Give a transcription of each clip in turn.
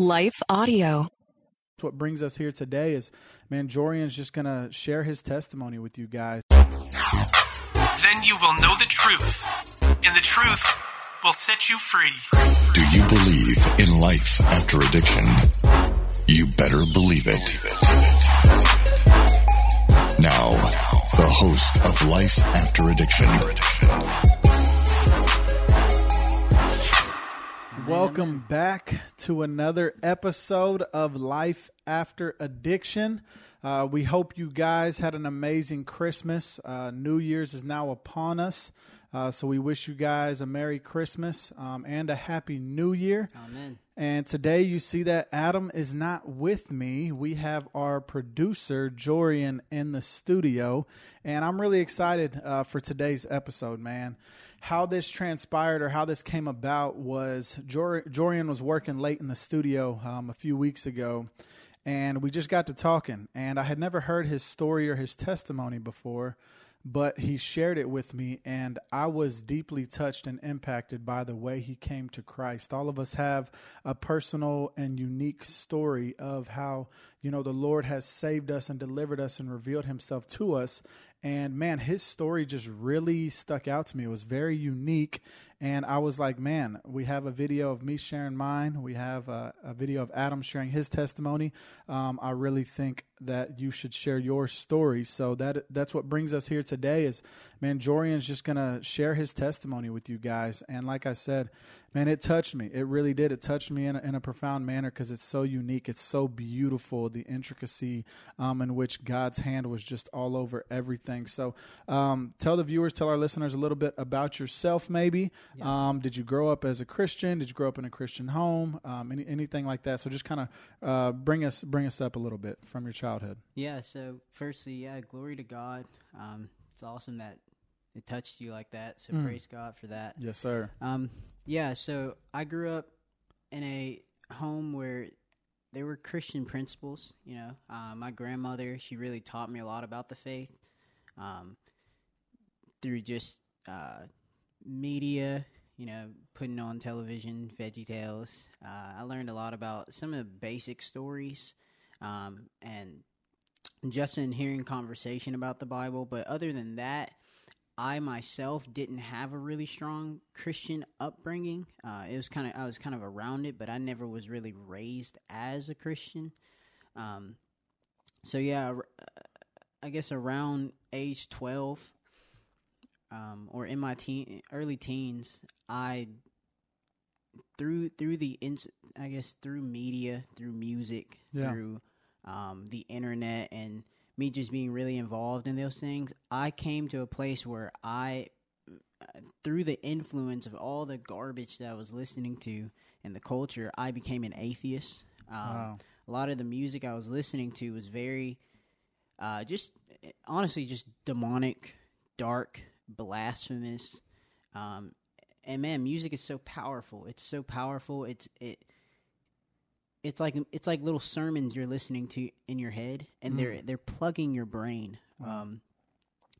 Life Audio. What brings us here today is, man, Jorian's just going to share his testimony with you guys. Then you will know the truth, and the truth will set you free. Do you believe in life after addiction? You better believe it. Now, the host of Life After Addiction. Welcome back to another episode of Life After Addiction. Uh, we hope you guys had an amazing Christmas. Uh, New Year's is now upon us. Uh, so we wish you guys a Merry Christmas um, and a Happy New Year. Amen. And today you see that Adam is not with me. We have our producer, Jorian, in the studio. And I'm really excited uh, for today's episode, man. How this transpired or how this came about was Jor- Jorian was working late in the studio um, a few weeks ago. And we just got to talking. And I had never heard his story or his testimony before but he shared it with me and I was deeply touched and impacted by the way he came to Christ. All of us have a personal and unique story of how, you know, the Lord has saved us and delivered us and revealed himself to us. And man, his story just really stuck out to me. It was very unique. And I was like, man, we have a video of me sharing mine. We have a, a video of Adam sharing his testimony. Um, I really think that you should share your story. So that that's what brings us here today. Is man, Jorian's just gonna share his testimony with you guys. And like I said, man, it touched me. It really did. It touched me in a, in a profound manner because it's so unique. It's so beautiful. The intricacy um, in which God's hand was just all over everything. So um, tell the viewers, tell our listeners a little bit about yourself, maybe. Yeah. Um, did you grow up as a Christian? Did you grow up in a Christian home? Um, any, anything like that? So just kind of uh, bring us bring us up a little bit from your childhood. Yeah. So firstly, yeah, glory to God. Um, it's awesome that it touched you like that. So mm. praise God for that. Yes, sir. Um, yeah. So I grew up in a home where there were Christian principles. You know, uh, my grandmother she really taught me a lot about the faith um, through just uh, media, you know, putting on television, VeggieTales. Uh, I learned a lot about some of the basic stories, um, and just in hearing conversation about the Bible. But other than that, I myself didn't have a really strong Christian upbringing. Uh, it was kind of I was kind of around it, but I never was really raised as a Christian. Um, so yeah, I guess around age twelve, um, or in my teen early teens, I through through the ins- I guess through media, through music, yeah. through um, the internet, and me just being really involved in those things, I came to a place where I, through the influence of all the garbage that I was listening to and the culture, I became an atheist. Um, wow. A lot of the music I was listening to was very, uh, just honestly, just demonic, dark, blasphemous. Um, and man, music is so powerful. It's so powerful. It's it. It's like it's like little sermons you're listening to in your head, and mm. they're they're plugging your brain. Wow. Um,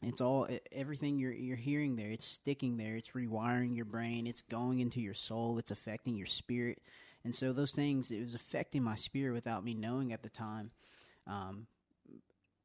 it's all everything you're you're hearing there. It's sticking there. It's rewiring your brain. It's going into your soul. It's affecting your spirit. And so those things, it was affecting my spirit without me knowing at the time. Um,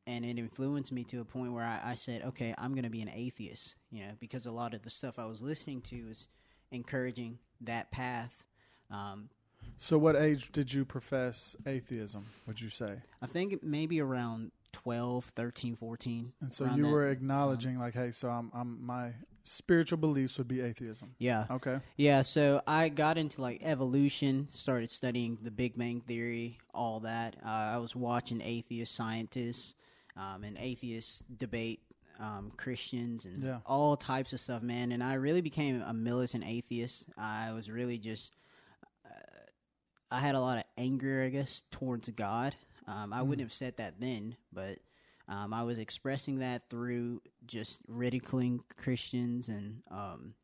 and it influenced me to a point where I, I said, okay, I'm going to be an atheist, you know, because a lot of the stuff I was listening to was encouraging that path. Um, so, what age did you profess atheism, would you say? I think maybe around 12, 13, 14. And so you were acknowledging, like, hey, so I'm, I'm, my spiritual beliefs would be atheism. Yeah. Okay. Yeah. So I got into like evolution, started studying the Big Bang Theory, all that. Uh, I was watching atheist scientists um, and atheists debate um, Christians and yeah. all types of stuff, man. And I really became a militant atheist. I was really just, I had a lot of anger, I guess, towards God. Um, I mm. wouldn't have said that then, but um, I was expressing that through just ridiculing Christians and, um,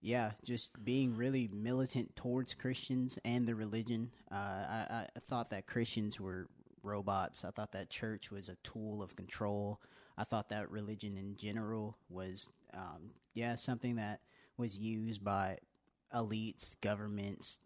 yeah, just being really militant towards Christians and the religion. Uh, I, I thought that Christians were robots. I thought that church was a tool of control. I thought that religion in general was, um, yeah, something that was used by elites, governments,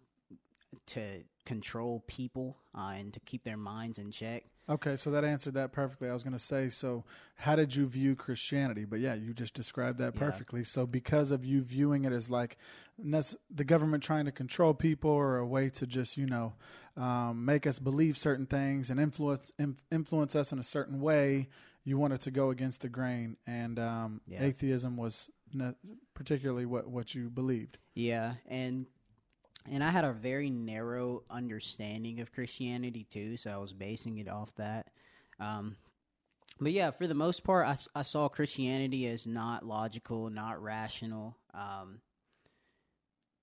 to control people uh, and to keep their minds in check. Okay, so that answered that perfectly. I was going to say, so how did you view Christianity? But yeah, you just described that Yeah. perfectly. So because of you viewing it as like the government trying to control people or a way to just you know um, make us believe certain things and influence in, influence us in a certain way, you wanted to go against the grain, and um, Yeah. atheism was particularly what what you believed. Yeah, and and I had a very narrow understanding of Christianity too, so I was basing it off that. Um, but yeah, for the most part, I, I, saw Christianity as not logical, not rational. Um,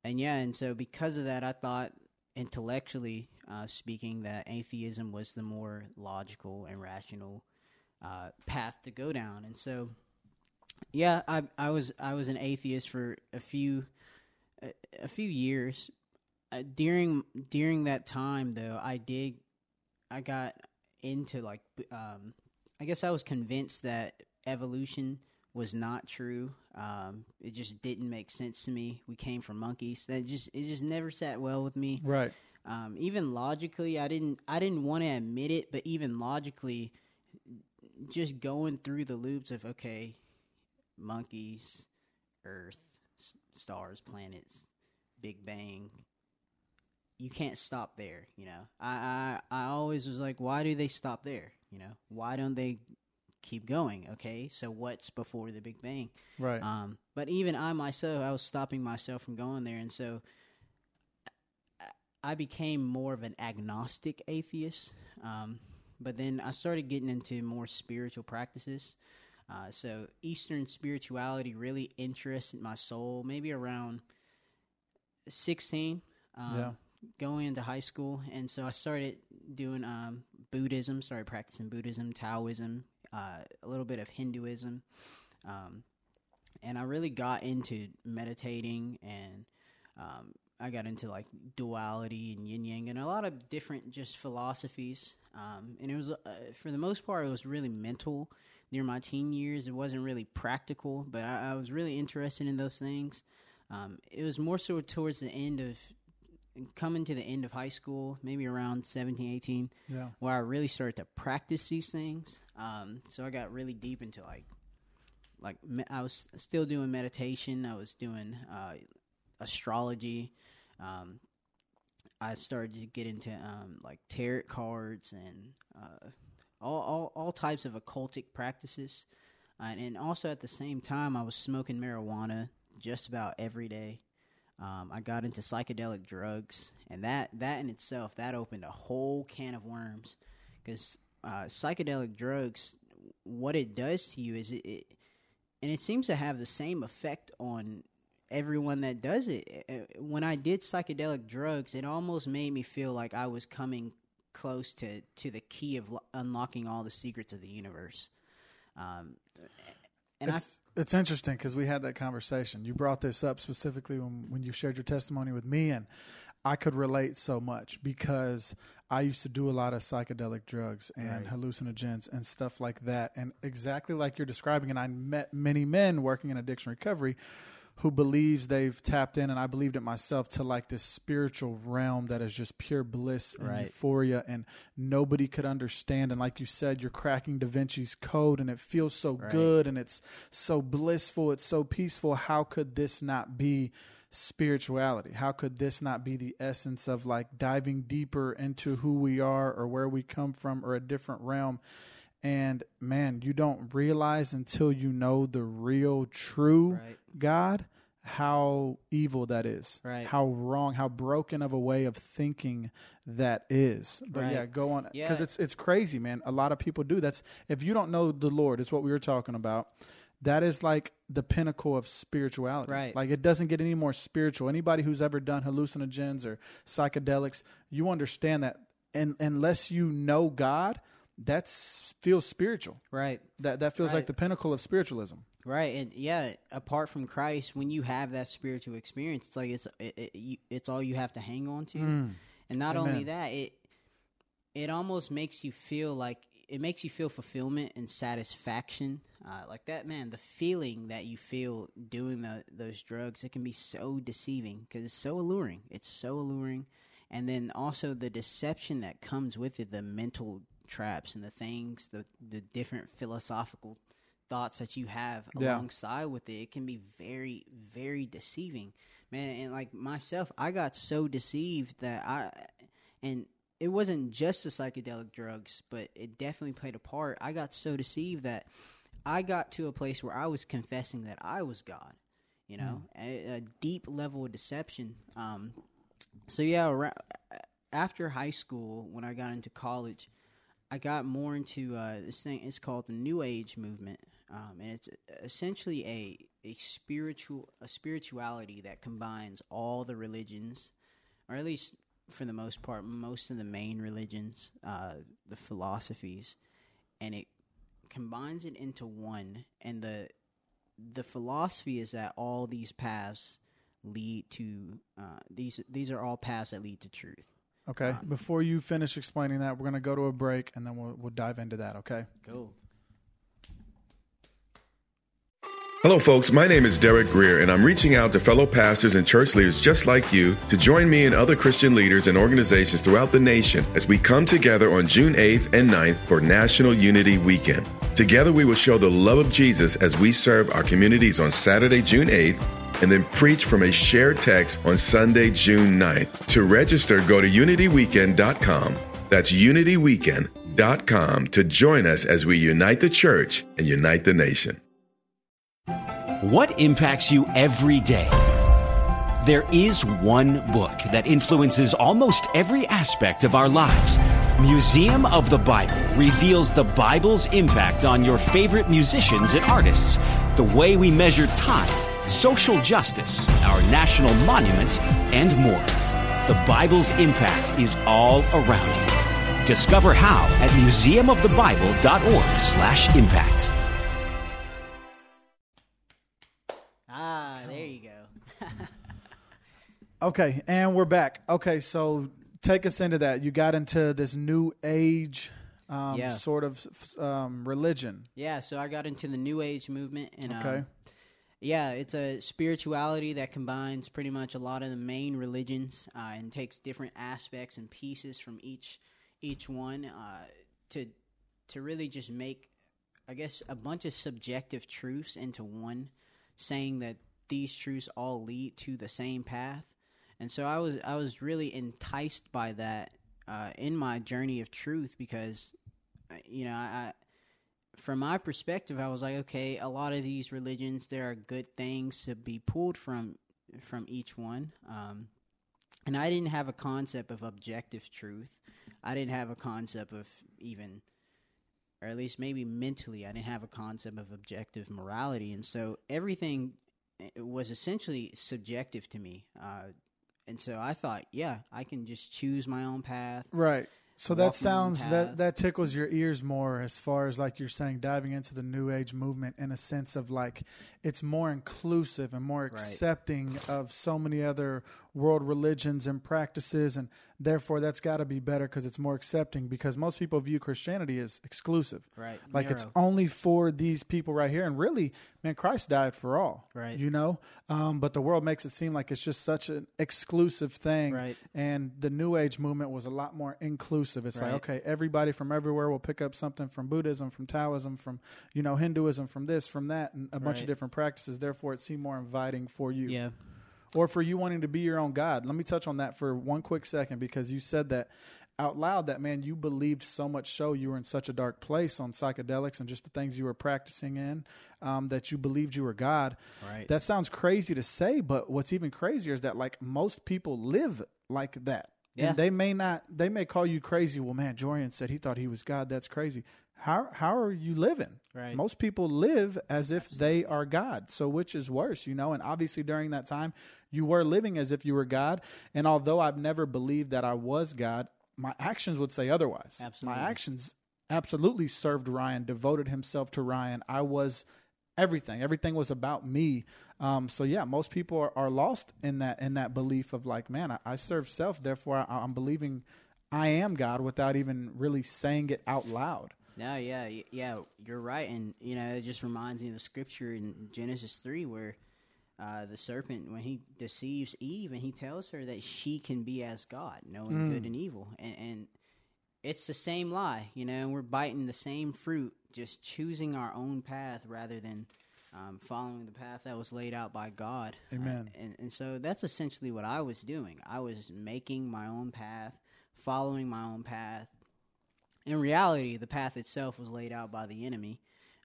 and yeah, and so because of that, I thought intellectually uh, speaking that atheism was the more logical and rational uh, path to go down. And so, yeah, I I was I was an atheist for a few a, a few years. Uh, during during that time, though, I did I got into like um, I guess I was convinced that evolution was not true. Um, it just didn't make sense to me. We came from monkeys. That just it just never sat well with me. Right. Um, even logically, I didn't I didn't want to admit it, but even logically, just going through the loops of okay, monkeys, Earth, s- stars, planets, Big Bang. You can't stop there, you know. I, I I always was like, why do they stop there? You know, why don't they keep going? Okay, so what's before the Big Bang? Right. Um, but even I myself, I was stopping myself from going there, and so I- became more of an agnostic atheist. Um, but then I started getting into more spiritual practices. Uh, so Eastern spirituality really interested my soul. Maybe around sixteen, um, Yeah. Going into high school, and so I started doing um, Buddhism. Started practicing Buddhism, Taoism, uh, a little bit of Hinduism. Um, and I really got into meditating and um, I got into like duality and yin yang and a lot of different just philosophies. Um, and it was, uh, for the most part, it was really mental near my teen years. It wasn't really practical, but I, I was really interested in those things. Um, it was more so towards the end of coming to the end of high school, maybe around 17, 18, Yeah. where I really started to practice these things. Um, so I got really deep into like, like me- I was still doing meditation. I was doing uh, astrology. Um, I started to get into um, like tarot cards and uh, all, all all types of occultic practices. Uh, and also at the same time, I was smoking marijuana just about every day. Um, I got into psychedelic drugs, and that that in itself that opened a whole can of worms because uh, psychedelic drugs, what it does to you is it, it, and it seems to have the same effect on everyone that does it. When I did psychedelic drugs, it almost made me feel like I was coming close to to the key of lo- unlocking all the secrets of the universe. Um, and I it's, it's interesting because we had that conversation. You brought this up specifically when, when you shared your testimony with me, and I could relate so much because I used to do a lot of psychedelic drugs and hallucinogens and stuff like that. And exactly like you're describing, and I met many men working in addiction recovery who believes they've tapped in, and I believed it myself, to like this spiritual realm that is just pure bliss and Right. euphoria, and nobody could understand. And like you said, you're cracking Da Vinci's code, and it feels so Right. good, and it's so blissful, it's so peaceful. How could this not be spirituality? How could this not be the essence of like diving deeper into who we are or where we come from or a different realm? And man, you don't realize until you know the real, true Right. God how evil that is. Right. How wrong, how broken of a way of thinking that is. But Right. yeah, go on because Yeah. it's it's crazy, man. A lot of people do. That's if you don't know the Lord, it's what we were talking about. That is like the pinnacle of spirituality. Right. Like it doesn't get any more spiritual. Anybody who's ever done hallucinogens or psychedelics, you understand that and unless you know God, that's feels spiritual. right. That that feels like the pinnacle of spiritualism. Right, and yeah, apart from Christ, when you have that spiritual experience, it's like it's it, it, it's all you have to hang on to, and not only that, it it almost makes you feel like it makes you feel fulfillment and satisfaction, uh, like that. Man, the feeling that you feel doing the, those drugs, it can be so deceiving because it's so alluring. It's so alluring, and then also the deception that comes with it, the mental traps and the things, the the different philosophical thoughts that you have Yeah. alongside with it. It can be very, very deceiving, man. And like myself, I got so deceived that I, and it wasn't just the psychedelic drugs, but it definitely played a part. I got so deceived that I got to a place where I was confessing that I was God. You know, a, a deep level of deception. Um, so yeah, after high school, when I got into college, I got more into uh, this thing. It's called the New Age movement, um, and it's essentially a a spiritual a spirituality that combines all the religions, or at least for the most part, most of the main religions, uh, the philosophies, and it combines it into one. And the the philosophy is that all these paths lead to uh, these these are all paths that lead to truth. Okay. Ah. Before you finish explaining that, we're going to go to a break and then we'll, we'll dive into that. Okay. Go. Hello, folks. My name is Derek Greer, and I'm reaching out to fellow pastors and church leaders just like you to join me and other Christian leaders and organizations throughout the nation as we come together on June 8th and 9th for National Unity Weekend. Together, we will show the love of Jesus as we serve our communities on Saturday, June 8th, and then preach from a shared text on Sunday, June 9th. To register, go to unityweekend.com. That's unityweekend.com to join us as we unite the church and unite the nation. What impacts you every day? There is one book that influences almost every aspect of our lives. Museum of the Bible reveals the Bible's impact on your favorite musicians and artists, the way we measure time, social justice, our national monuments, and more. The Bible's impact is all around you. Discover how at museumofthebible.org/impact. Ah, there you go. Okay. And we're back. Okay. So take us into that. You got into this new age um, Yeah. sort of um, religion. yeah, so I got into the New Age movement, and Okay. um, yeah, it's a spirituality that combines pretty much a lot of the main religions uh, and takes different aspects and pieces from each each one uh, to to really just make, I guess, a bunch of subjective truths into one, saying that these truths all lead to the same path. And so I was I was really enticed by that uh, in my journey of truth because, uh, you know, I, I from my perspective, I was like, okay, a lot of these religions, there are good things to be pulled from from each one, um, and I didn't have a concept of objective truth. I didn't have a concept of even, or at least maybe mentally, I didn't have a concept of objective morality, and so everything eh, was essentially subjective to me. Uh, and so I thought, yeah, I can just choose my own path. Right. So that sounds that that tickles your ears more as far as like you're saying diving into the new age movement in a sense of like it's more inclusive and more accepting of so many other world religions and practices and therefore that's got to be better cuz it's more accepting because most people view Christianity as exclusive. Right. Like it's only for these people right here and really man Christ died for all. Right. You know? Um, but the world makes it seem like it's just such an exclusive thing Right. and the new age movement was a lot more inclusive it's Right. like okay everybody from everywhere will pick up something from buddhism from taoism from you know hinduism from this from that and a bunch of different practices therefore it seemed more inviting for you Yeah. Or for you wanting to be your own god. Let me touch on that for one quick second because you said that out loud that man you believed so much so you were in such a dark place on psychedelics and just the things you were practicing in um, that you believed you were god. Right. that sounds crazy to say but what's even crazier is that like most people live like that. Yeah. and they may not they may call you crazy. Well man jorian said he thought he was god. That's crazy how how are you living? Right. most people live as if they are god. So which is worse you know? And obviously during that time you were living as if you were god. And although i've never believed that i was god my actions would say otherwise. Absolutely. my actions absolutely served ryan devoted himself to ryan. I was everything. Everything was about me. Um, so yeah most people are, are lost in that in that belief of like man i, I serve self therefore I, i'm believing i am god without even really saying it out loud No, yeah, yeah, you're right, and you know it just reminds me of the scripture in Genesis three where uh, the serpent when he deceives Eve and he tells her that she can be as God, knowing good and evil, and, and it's the same lie, you know. And we're biting the same fruit, just choosing our own path rather than um, following the path that was laid out by God. Uh, Amen. and and so that's essentially what I was doing. I was making my own path, following my own path. In reality, the path itself was laid out by the enemy.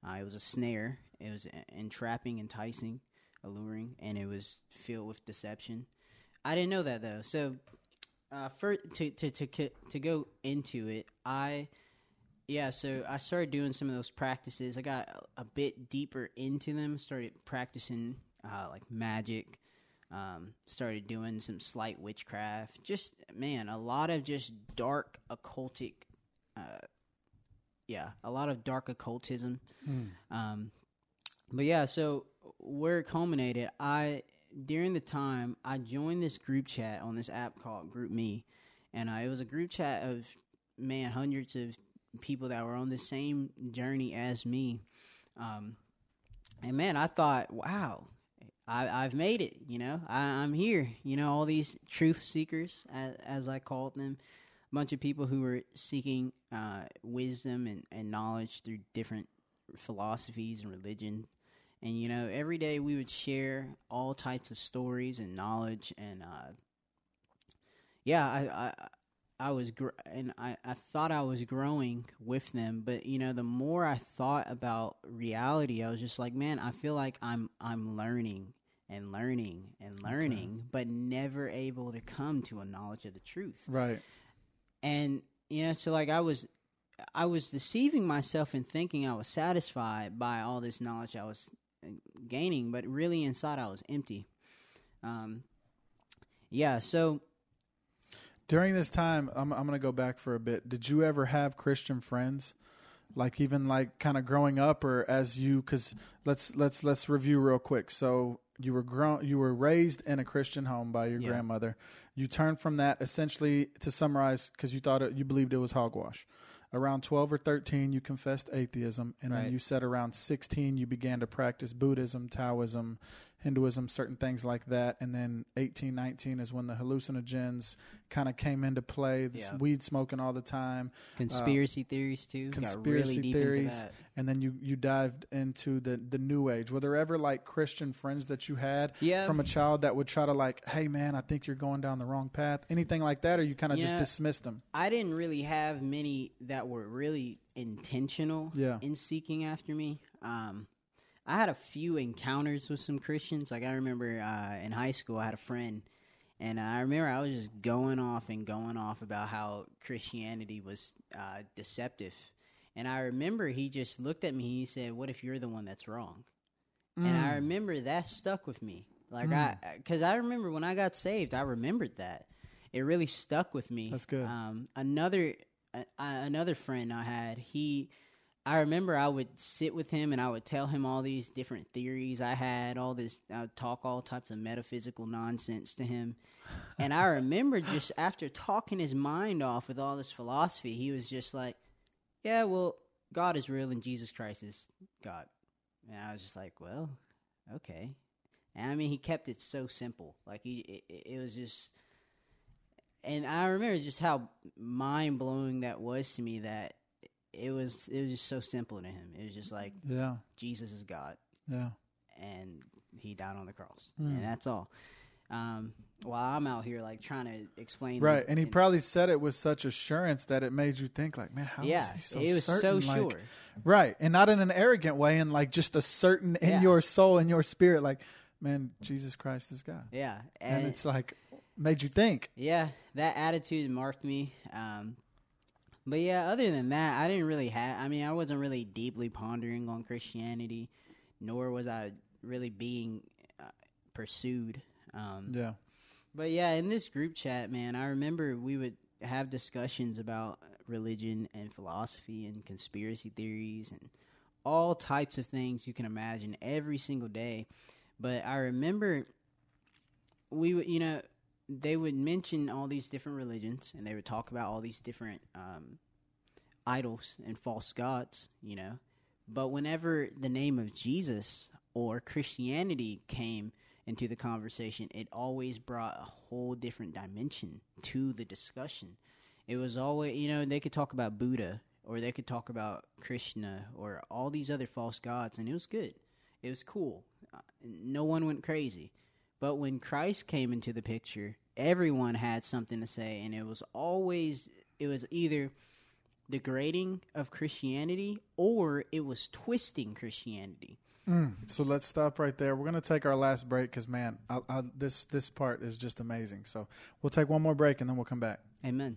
Uh, it was a snare. It was en- entrapping, enticing, alluring, and it was filled with deception. I didn't know that though. So, uh, for to to to to go into it, I yeah. So I started doing some of those practices. I got a, a bit deeper into them. Started practicing uh, like magic. Um, started doing some slight witchcraft. Just man, a lot of just dark occultic. Uh, yeah, a lot of dark occultism. Um, but yeah, so where it culminated, I during the time I joined this group chat on this app called GroupMe, and uh, it was a group chat of man hundreds of people that were on the same journey as me. Um, and man, I thought, wow, I, I've made it. You know, I, I'm here. You know, all these truth seekers, as, as I called them, bunch of people who were seeking uh, wisdom and, and knowledge through different philosophies and religion. And you know, every day we would share all types of stories and knowledge, and uh, yeah, I, I I was gr- and I, I thought I was growing with them, but you know, the more I thought about reality, I was just like, man, I feel like I'm I'm learning and learning and learning, but never able to come to a knowledge of the truth. Right. And you know, so like I was I was deceiving myself in thinking I was satisfied by all this knowledge I was uh, gaining, but really inside I was empty. Um, yeah, so During this time, I'm I'm going to go back for a bit. Did you ever have Christian friends? Like even like kind of growing up or as you cuz let's let's let's review real quick. So you were grown you were raised in a Christian home by your Yeah. grandmother. You turned from that essentially to summarize cuz you thought it, you believed it was hogwash. Around 12 or 13 you confessed atheism and then you said around 16 you began to practice Buddhism, Taoism, Hinduism, certain things like that. And then 1819 is when the hallucinogens kind of came into play. This Yeah. weed smoking all the time, conspiracy theories too. conspiracy really theories, and then you you dived into the the new age. Were there ever like Christian friends that you had Yeah. from a child that would try to like, hey man, I think you're going down the wrong path, anything like that, or you kind of just dismissed them? I didn't really have many that were really intentional Yeah. in seeking after me. Um, I had a few encounters with some Christians. Like I remember uh, in high school, I had a friend, and I remember I was just going off and going off about how Christianity was uh, deceptive. And I remember he just looked at me. And He said, "What if you're the one that's wrong?" And Mm. I remember that stuck with me. Like I, because I remember when I got saved, I remembered that. It really stuck with me. That's good. Um, another, uh, another friend I had, he, I remember I would sit with him and I would tell him all these different theories I had, all this, I would talk all types of metaphysical nonsense to him. And I remember just after talking his mind off with all this philosophy, he was just like, yeah, well, God is real and Jesus Christ is God. And I was just like, well, okay. And I mean, he kept it so simple. Like he, it, it was just, and I remember just how mind blowing that was to me. That it was, it was just so simple to him. It was just like Yeah, Jesus is God, yeah. and he died on the cross, Hmm. and that's all. Um, while I'm out here like trying to explain, Right, and he probably said it with such assurance that it made you think, like, man, how yeah, he so it was certain? so Like, sure. Right, and not in an arrogant way, and like just a certain in Yeah. your soul, in your spirit, like, man, Jesus Christ is God, Yeah, and, it's like made you think. yeah, that attitude marked me. Um, but yeah, other than that, I didn't really have. I mean, I wasn't really deeply pondering on Christianity, nor was I really being uh, pursued. Um, Yeah, But yeah, in this group chat, man, I remember we would have discussions about religion and philosophy and conspiracy theories and all types of things you can imagine every single day. But I remember we would, you know, they would mention all these different religions and they would talk about all these different um, idols and false gods, you know. But whenever the name of Jesus or Christianity came into the conversation, it always brought a whole different dimension to the discussion. It was always, you know, they could talk about Buddha or they could talk about Krishna or all these other false gods, and it was good. It was cool. Uh, no one went crazy. But when Christ came into the picture, everyone had something to say, and it was always, it was either degrading of Christianity or it was twisting Christianity. Hmm, so let's stop right there. We're going to take our last break because, man, I, I, this this part is just amazing. So we'll take one more break and then we'll come back. Amen.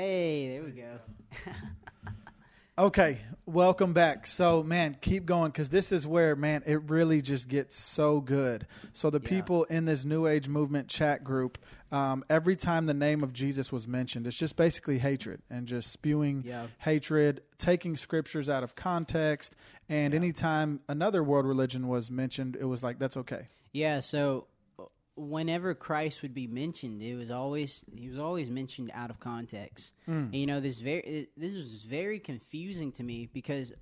Hey, there we go. Okay, welcome back. So, man, keep going because this is where, man, it really just gets so good. So, the people in this New Age movement chat group, um, every time the name of Jesus was mentioned, it's just basically hatred and just spewing Yeah. hatred, taking scriptures out of context. And anytime another world religion was mentioned, it was like, that's okay. Yeah, so whenever Christ would be mentioned, it was always he was always mentioned out of context. Hmm. And, you know, this very this was very confusing to me because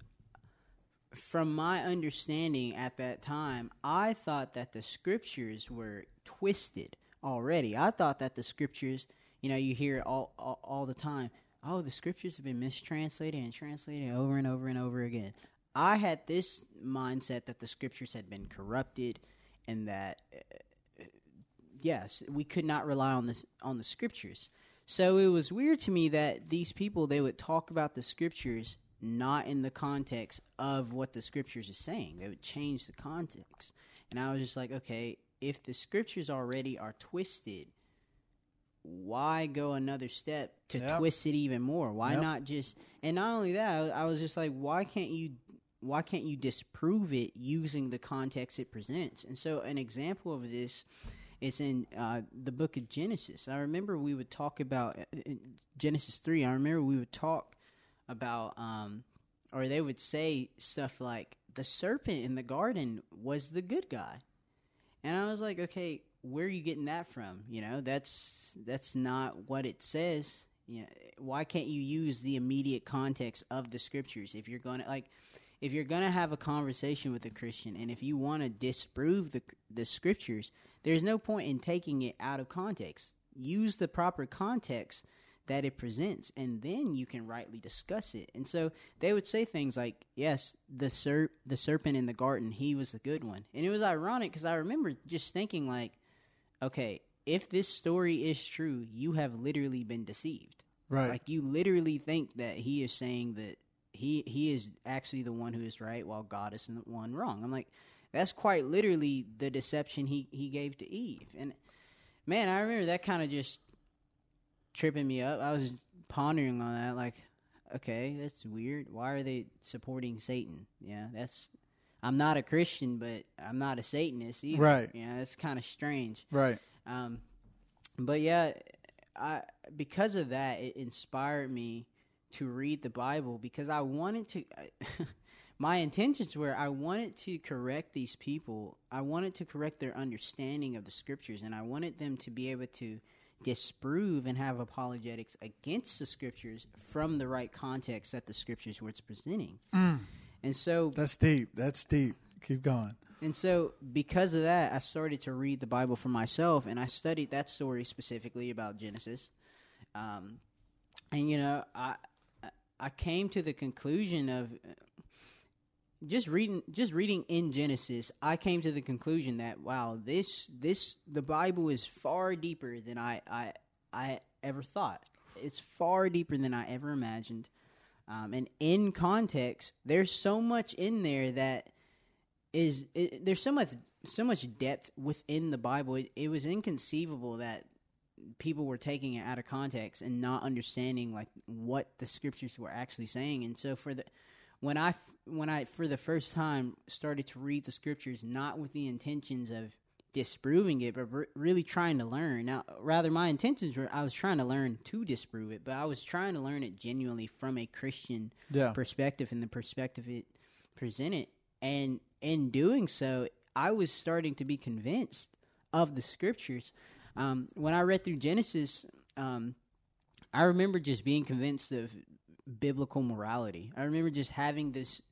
from my understanding at that time, I thought that the scriptures were twisted already. I thought that the scriptures, you know, you hear it all, all all the time. Oh, the scriptures have been mistranslated and translated over and over and over again. I had this mindset that the scriptures had been corrupted and that yes, we could not rely on this on the scriptures. So it was weird to me that these people they would talk about the scriptures not in the context of what the scriptures is saying. They would change the context. And I was just like, okay, if the scriptures already are twisted, why go another step to Yep. twist it even more? Why Yep. not just and not only that, I was just like, why can't you why can't you disprove it using the context it presents? And so an example of this is in uh, the book of Genesis. I remember we would talk about uh, in Genesis 3. I remember we would talk about um or they would say stuff like the serpent in the garden was the good guy. And I was like, okay, where are you getting that from? You know, that's that's not what it says. You know, why can't you use the immediate context of the scriptures if you're going to like if you're going to have a conversation with a Christian and if you want to disprove the the scriptures, there's no point in taking it out of context. Use the proper context that it presents and then you can rightly discuss it. And so they would say things like, "Yes, the ser- the serpent in the garden, he was the good one." And it was ironic cuz I remember just thinking like, "Okay, if this story is true, you have literally been deceived." Right. Like you literally think that he is saying that he he is actually the one who is right while God is the one wrong. I'm like, that's quite literally the deception he he gave to Eve. And man, I remember that kind of just tripping me up. I was pondering on that, like, okay, that's weird. Why are they supporting Satan? Yeah, that's. I'm not a Christian, but I'm not a Satanist either. Right. Yeah, that's kind of strange. Right. Um, but yeah, I because of that, it inspired me to read the Bible because I wanted to. my intentions were I wanted to correct these people. I wanted to correct their understanding of the scriptures, and I wanted them to be able to disprove and have apologetics against the scriptures from the right context that the scriptures were presenting. And so That's deep. That's deep. Keep going. and so, because of that, I started to read the Bible for myself, and I studied that story specifically about Genesis. Um, and you know, I I came to the conclusion of just reading just reading in Genesis, I came to the conclusion that wow, this this the Bible is far deeper than I I I ever thought. It's far deeper than I ever imagined. Um, and in context, there's so much in there that is it, there's so much so much depth within the Bible. It, it was inconceivable that people were taking it out of context and not understanding like what the scriptures were actually saying. And so for the when I when I for the first time started to read the scriptures, not with the intentions of disproving it, but re- really trying to learn. Now, rather, my intentions were I was trying to learn to disprove it, but I was trying to learn it genuinely from a Christian Yeah. perspective and the perspective it presented. And in doing so, I was starting to be convinced of the scriptures. Um, when I read through Genesis, um, I remember just being convinced of biblical morality. I remember just having this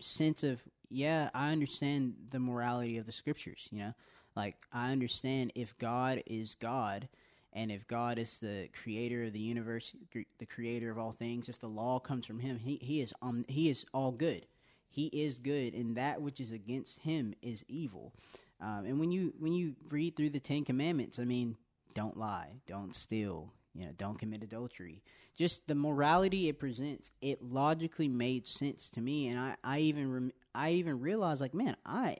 sense of, yeah, I understand the morality of the scriptures, you know? Like, I understand if God is God and if God is the creator of the universe, the creator of all things, if the law comes from him, he, he is um, he is all good. He is good, and that which is against him is evil. Um, and when you when you read through the Ten Commandments, I mean, don't lie, don't steal, you know, don't commit adultery. Just the morality it presents, it logically made sense to me, and I I even rem- I even realized like, man, I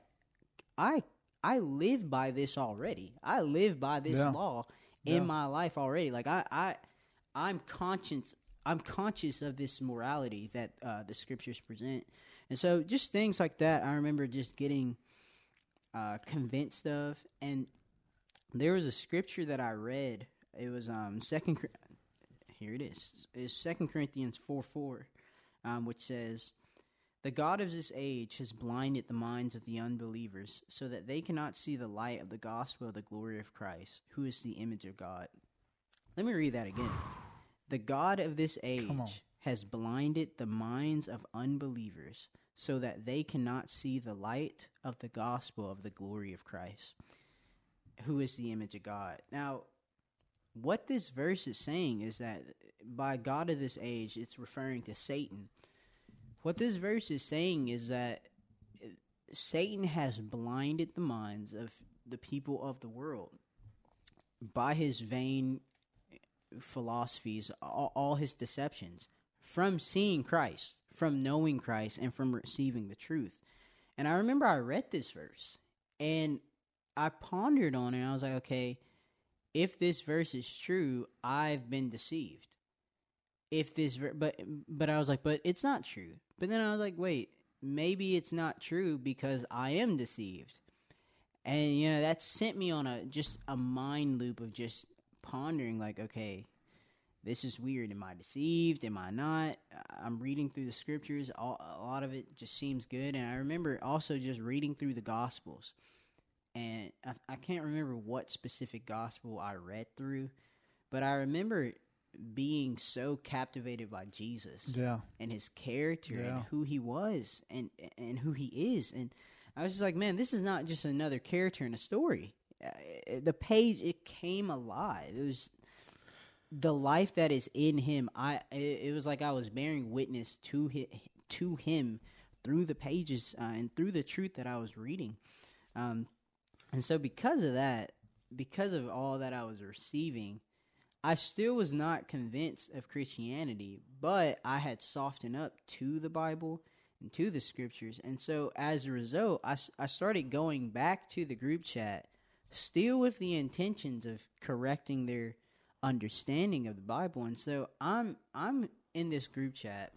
I I live by this already. I live by this Yeah. law Yeah. in my life already. Like I I I'm conscious I'm conscious of this morality that uh, the scriptures present, and so just things like that. I remember just getting uh, convinced of, and there was a scripture that I read. It was um second. Here it is. It's Second Corinthians four four, um, which says, "The God of this age has blinded the minds of the unbelievers, so that they cannot see the light of the gospel of the glory of Christ, who is the image of God." Let me read that again. The God of this age has blinded the minds of unbelievers so that they cannot see the light of the gospel of the glory of Christ, who is the image of God. Now, what this verse is saying is that by God of this age, it's referring to Satan. What this verse is saying is that Satan has blinded the minds of the people of the world by his vain philosophies, all, all his deceptions, from seeing Christ, from knowing Christ, and from receiving the truth. And I remember I read this verse and I pondered on it. I was like, okay, if this verse is true, I've been deceived. If this, ver- but but I was like, but it's not true. But then I was like, wait, maybe it's not true because I am deceived. And you know that sent me on a just a mind loop of just pondering, like, okay, this is weird. Am I deceived? Am I not? I'm reading through the scriptures. All, a lot of it just seems good. And I remember also just reading through the Gospels. And I, I can't remember what specific gospel I read through, but I remember being so captivated by Jesus Yeah. and his character Yeah. and who he was and and who he is. And I was just like, man, this is not just another character in a story. Uh, the page it came alive. It was the life that is in him. I it, it was like I was bearing witness to to him through the pages uh, and through the truth that I was reading. Um, and so because of that, because of all that I was receiving, I still was not convinced of Christianity, but I had softened up to the Bible and to the scriptures. And so as a result, I started going back to the group chat, still with the intentions of correcting their understanding of the Bible. And so I'm I'm in this group chat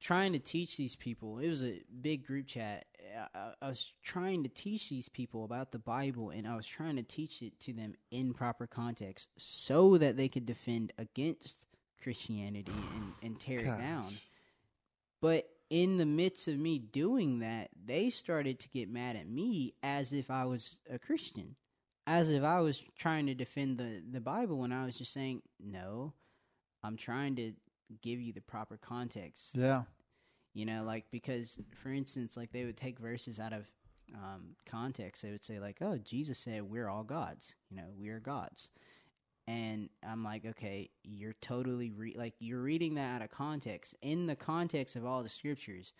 trying to teach these people. It was a big group chat. I, I, was trying to teach these people about the Bible, and I was trying to teach it to them in proper context so that they could defend against Christianity and, and tear it down. But in the midst of me doing that, they started to get mad at me as if I was a Christian, as if I was trying to defend the, the Bible when I was just saying, no, I'm trying to give you the proper context. Yeah. You know, like because for instance, like they would take verses out of um, context. They would say like, "Oh, Jesus said we're all gods. You know, we are gods." And I'm like, okay, you're totally re- like you're reading that out of context. In the context of all the scriptures,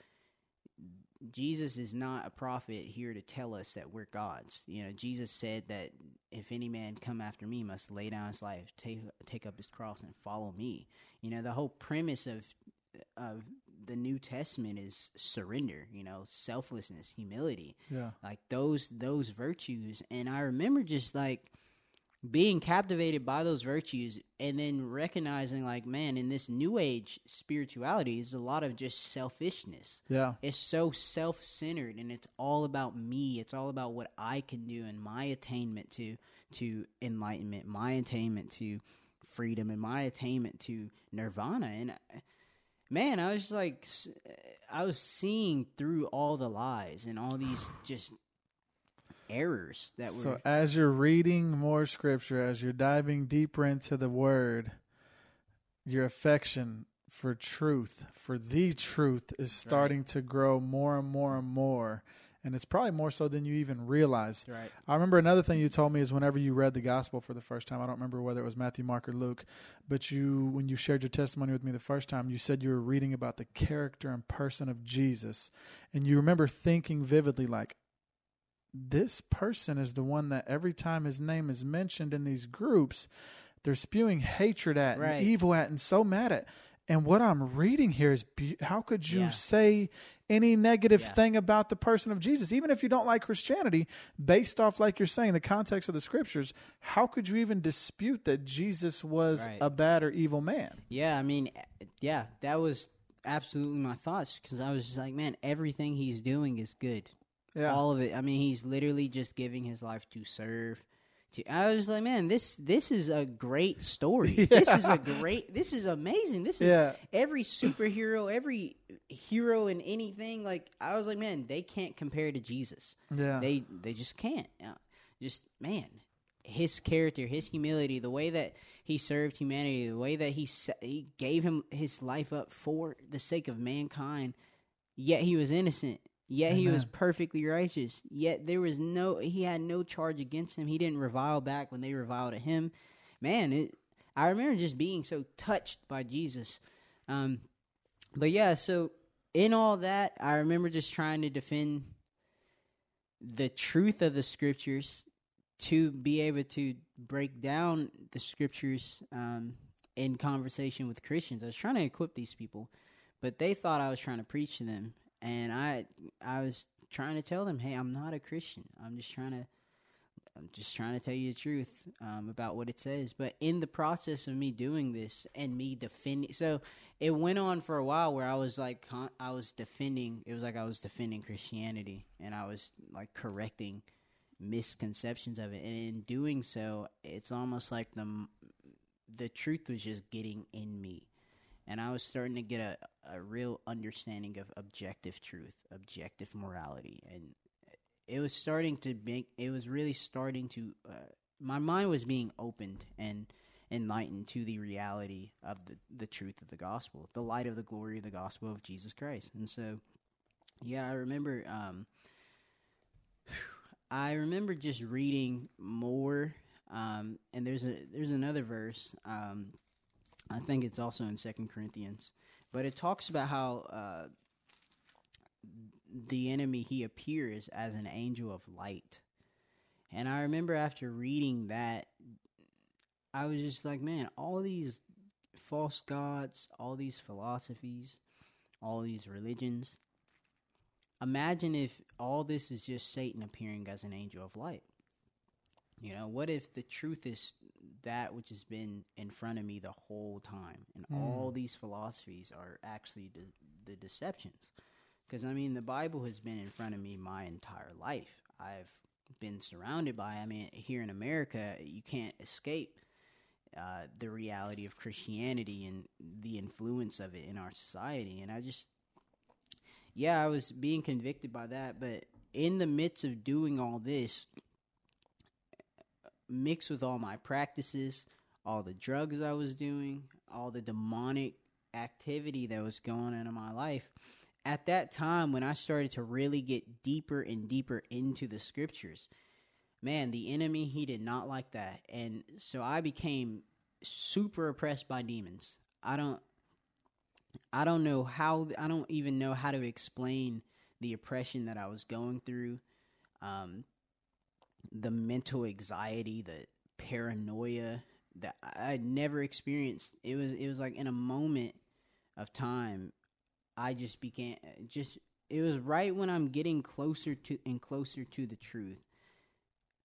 Jesus is not a prophet here to tell us that we're gods. You know, Jesus said that if any man come after me must lay down his life, take take up his cross and follow me. You know, the whole premise of of the New Testament is surrender, you know, selflessness, humility. Yeah. Like those those virtues and I remember just like being captivated by those virtues and then recognizing like man in this new age spirituality is a lot of just selfishness. Yeah. it's so self-centered and it's all about me. It's all about what i can do and my attainment to to enlightenment my attainment to freedom and my attainment to nirvana. And man i was just like i was seeing through all the lies and all these just errors that were. So as you're reading more scripture, as you're diving deeper into the word, your affection for truth, for the truth, is starting to grow more and more and more. And it's probably more so than you even realize. right I remember another thing you told me is whenever you read the gospel for the first time, I don't remember whether it was Matthew, Mark, or Luke, but you, when you shared your testimony with me the first time, you said you were reading about the character and person of Jesus. And you remember thinking vividly, like, this person is the one that every time his name is mentioned in these groups, they're spewing hatred at Right. and evil at and so mad at. And what I'm reading here is be- how could you Yeah. say any negative Yeah. thing about the person of Jesus, even if you don't like Christianity, based off, like you're saying, the context of the scriptures? How could you even dispute that Jesus was Right. a bad or evil man? Yeah, I mean, yeah, that was absolutely my thoughts because I was just like, man, everything he's doing is good. Yeah. All of it. I mean, he's literally just giving his life to serve. To, I was like, man, this this is a great story. This is a great. This is amazing. This is Yeah. every superhero, every hero in anything. Like I was like, man, they can't compare to Jesus. Yeah. They they just can't. Uh, Just man, his character, his humility, the way that he served humanity, the way that he he gave him his life up for the sake of mankind, yet he was innocent. Yet he was perfectly righteous. Yet there was no he had no charge against him. He didn't revile back when they reviled at him. Man, it, I remember just being so touched by Jesus. Um, but yeah, so in all that, I remember just trying to defend the truth of the scriptures to be able to break down the scriptures um, in conversation with Christians. I was trying to equip these people, but they thought I was trying to preach to them, and I I was trying to tell them, hey, I'm not a Christian. I'm just trying to. I'm just trying to tell you the truth um, about what it says. But in the process of me doing this and me defending, so it went on for a while where I was like, I was defending. It was like I was defending Christianity, and I was like correcting misconceptions of it. And in doing so, it's almost like the the truth was just getting in me, and I was starting to get a a real understanding of objective truth, objective morality, and it was starting to make it was really starting to uh, my mind was being opened and enlightened to the reality of the the truth of the gospel the light of the glory of the gospel of jesus christ. And so yeah i remember um i remember just reading more um and there's a there's another verse um i think it's also in second corinthians. But it talks about how uh the enemy he appears as an angel of light. And i remember after reading that i was just like man all these false gods all these philosophies all these religions imagine if all this is just satan appearing as an angel of light. You know what if the truth is that which has been in front of me the whole time and all these philosophies are actually the, the deceptions because I mean, the Bible has been in front of me my entire life. I've been surrounded by. I mean, here in America, you can't escape uh, the reality of Christianity and the influence of it in our society. And I just, yeah, I was being convicted by that. But in the midst of doing all this, mixed with all my practices, all the drugs I was doing, all the demonic activity that was going on in my life, at that time when I started to really get deeper and deeper into the scriptures, man, the enemy, he did not like that. And so I became super oppressed by demons. I don't I don't know how I don't even know how to explain the oppression that I was going through, um, the mental anxiety, the paranoia that I never experienced. It was it was like in a moment of time, I just began just. It was right when I'm getting closer to and closer to the truth.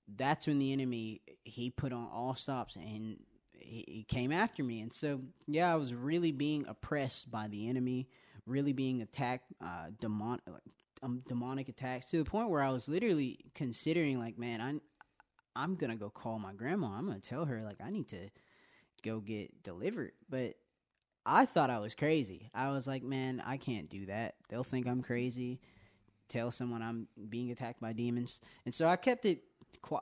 That's when the enemy he put on all stops and he, came after me. And so yeah, I was really being oppressed by the enemy, really being attacked, uh, demon like um, demonic attacks to the point where I was literally considering like, man, I'm I'm gonna go call my grandma. I'm gonna tell her like I need to go get delivered. But I thought I was crazy. I was like, man, I can't do that. They'll think I'm crazy. Tell someone I'm being attacked by demons, and so I kept it.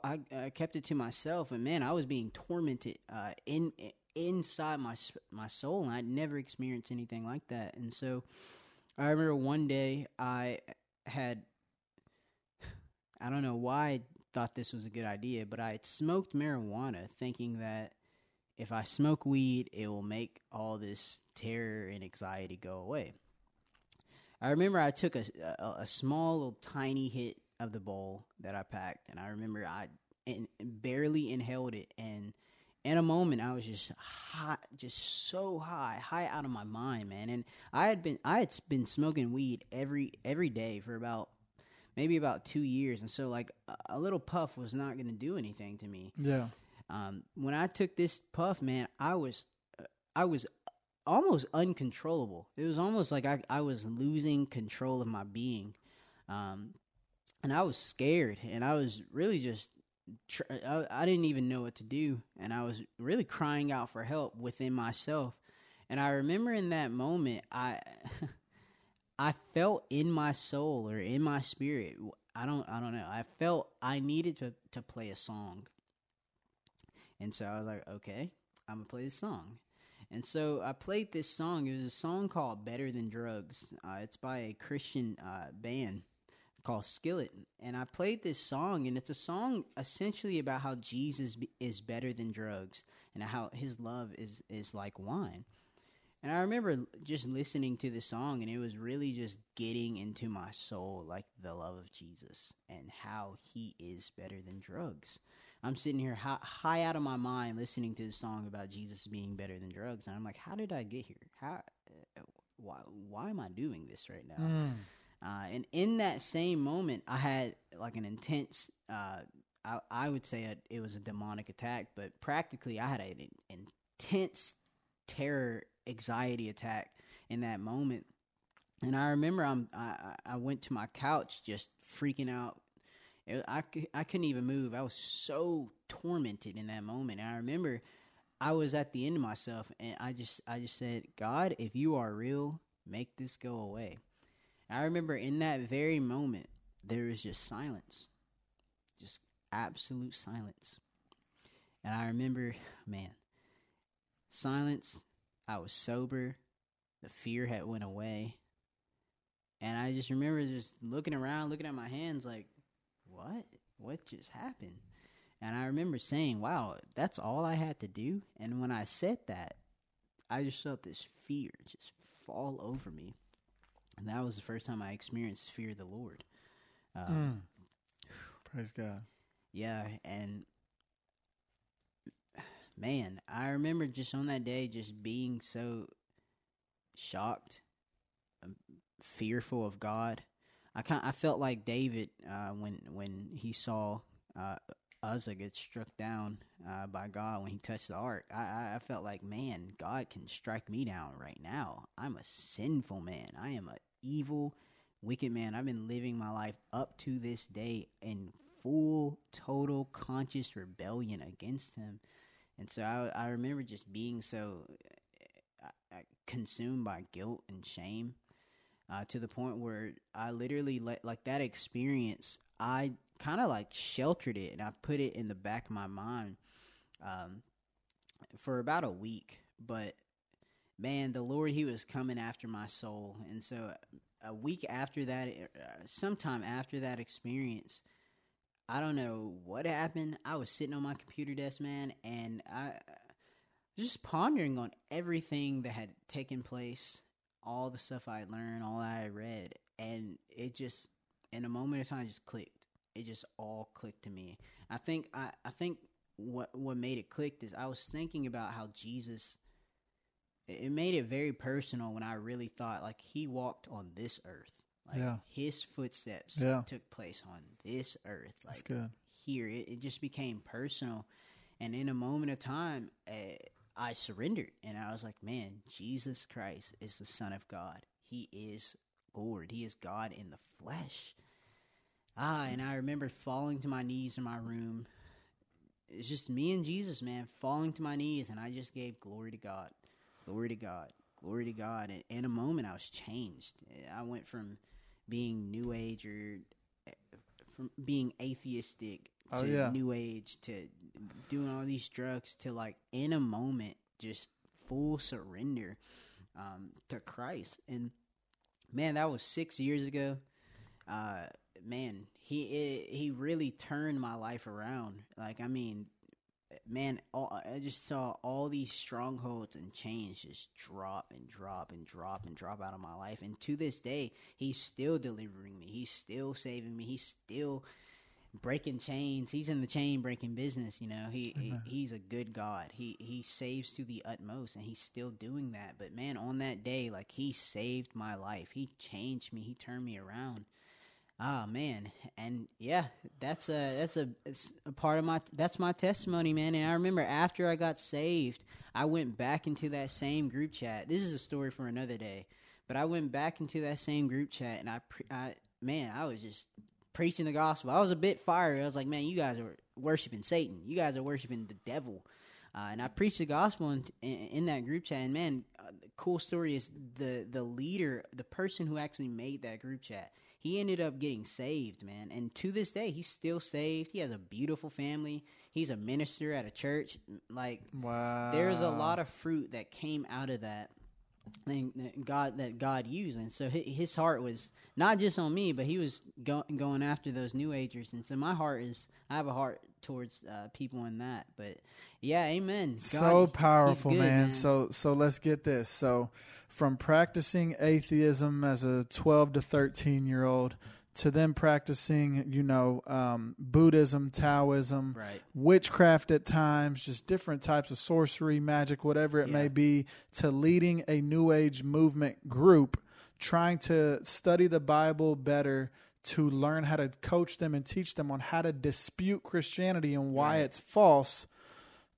I, I kept it to myself, and man, I was being tormented uh, in inside my my soul, and I'd never experienced anything like that. And so, I remember one day I had I don't know why I thought this was a good idea, but I had smoked marijuana thinking that if I smoke weed, it will make all this terror and anxiety go away. I remember I took a, a, a small, little, tiny hit of the bowl that I packed, and I remember I in, barely inhaled it, and in a moment I was just high, just so high, high out of my mind, man. And I had been I had been smoking weed every every day for about maybe about two years, and so like a, a little puff was not going to do anything to me. Yeah. Um, when I took this puff, man, I was uh, I was almost uncontrollable. It was almost like I I was losing control of my being, um, and I was scared, and I was really just. Tr- I, I didn't even know what to do, and I was really crying out for help within myself. And I remember in that moment, I I felt in my soul or in my spirit. I don't I don't know. I felt I needed to to play a song. And so I was like, okay, I'm gonna play this song. And so I played this song. It was a song called "Better Than Drugs." Uh, it's by a Christian uh, band called Skillet, and I played this song. And it's a song essentially about how Jesus is better than drugs, and how His love is is like wine. And I remember just listening to the song, and it was really just getting into my soul, like the love of Jesus and how He is better than drugs. I'm sitting here high, out of my mind listening to the song about Jesus being better than drugs, and I'm like, how did I get here? How, uh, why, why am I doing this right now? Uh, and in that same moment, I had like an intense. Uh, I, I would say it, it was a demonic attack, but practically, I had an intense terror, anxiety attack in that moment. And I remember I'm I, I I went to my couch just freaking out. It, I, I couldn't even move. I was so tormented in that moment. And I remember I was at the end of myself and I just I just said, God, if you are real, make this go away. I remember in that very moment there was just silence. Just absolute silence. And I remember, man, silence. I was sober. The fear had went away. And I just remember just looking around, looking at my hands like, what? What just happened? And I remember saying, wow, that's all I had to do. And when I said that, I just felt this fear just fall over me. And that was the first time I experienced fear of the Lord. Um, Praise God. yeah, and man, I remember just on that day just being so shocked, um, fearful of God. I kind I felt like David uh, when when he saw uh, Uzzah get struck down uh, by God when he touched the ark. I, I felt like man, God can strike me down right now. I'm a sinful man. I am a evil, wicked man. I've been living my life up to this day in full, total, conscious rebellion against Him. And so I, I remember just being so uh, uh, consumed by guilt and shame uh, to the point where I literally let like that experience. I kind of like sheltered it and I put it in the back of my mind um, for about a week. But man, the Lord, He was coming after my soul, and so a week after that, uh, sometime after that experience, I don't know what happened. I was sitting on my computer desk, man, and I just pondering on everything that had taken place, all the stuff I learned, all I read, and it just in a moment of time just clicked. It just all clicked to me. I think I, I think what what made it click is I was thinking about how Jesus it made it very personal when I really thought like he walked on this earth. Like Yeah. his footsteps Yeah. took place on this earth. Like That's good. here, it, it just became personal. And in a moment of time, uh, I surrendered and I was like, man, Jesus Christ is the Son of God. He is Lord. He is God in the flesh. Ah, and I remember falling to my knees in my room. It's just me and Jesus, man, falling to my knees, and I just gave glory to God. Glory to God. Glory to God. And in a moment, I was changed. I went from being New Age or from being atheistic Oh, to yeah. New Age to doing all these drugs to like in a moment just full surrender um, to Christ. And man, that was six years ago. Uh, man, he he really turned my life around. Like, I mean, man, all, I just saw all these strongholds and chains just drop and drop and drop and drop out of my life. And to this day, he's still delivering me. He's still saving me. He's still breaking chains. He's in the chain breaking business. You know, he, he he's a good God. He he saves to the utmost, and he's still doing that. But man, on that day, like he saved my life. He changed me. He turned me around. Ah man, and yeah, that's a that's a, a part of my that's my testimony, man. And I remember after I got saved, I went back into that same group chat. This is a story for another day, but I went back into that same group chat, and I, I man, I was just preaching the gospel. I was a bit fiery. I was like, man, you guys are worshiping Satan. You guys are worshiping the devil. Uh, and I preached the gospel in, in, in that group chat. And man, uh, the cool story is the the leader, the person who actually made that group chat. He ended up getting saved, man. And to this day, he's still saved. He has a beautiful family. He's a minister at a church. Like, Wow. there's a lot of fruit that came out of that thing that God that God used, and so his heart was not just on me, but he was go- going after those new agers, and so my heart is I have a heart towards uh, people in that, but yeah, Amen. God, so powerful, good, man. So so let's get this. So from practicing atheism as a 12 to 13 year old to then practicing, you know, um, Buddhism, Taoism, Right. witchcraft at times, just different types of sorcery, magic, whatever it may be, to leading a New Age movement group, trying to study the Bible better. To learn how to coach them and teach them on how to dispute Christianity and why Right. it's false,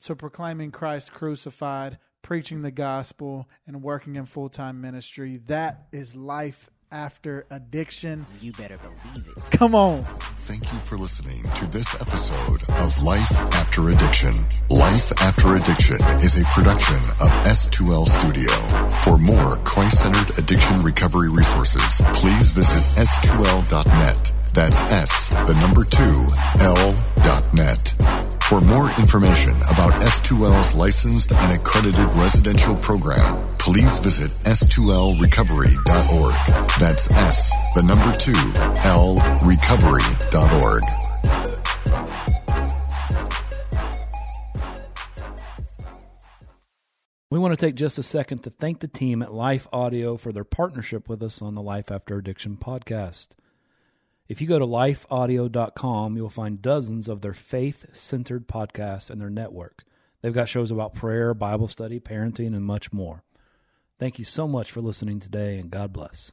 to proclaiming Christ crucified, preaching the gospel, and working in full time ministry. That is life after addiction. you better believe it. Come on. Thank you for listening to this episode of Life After Addiction. Life After Addiction is a production of S2L Studio. For more Christ centered addiction recovery resources, please visit S2L.net. That's S, the number two, L dot net. For more information about S2L's licensed and accredited residential program, please visit S2Lrecovery.org. That's S, the number two, L recovery.org. We want to take just a second to thank the team at Life Audio for their partnership with us on the Life After Addiction podcast. If you go to lifeaudio.com, you'll find dozens of their faith centered podcasts and their network. They've got shows about prayer, Bible study, parenting, and much more. Thank you so much for listening today, and God bless.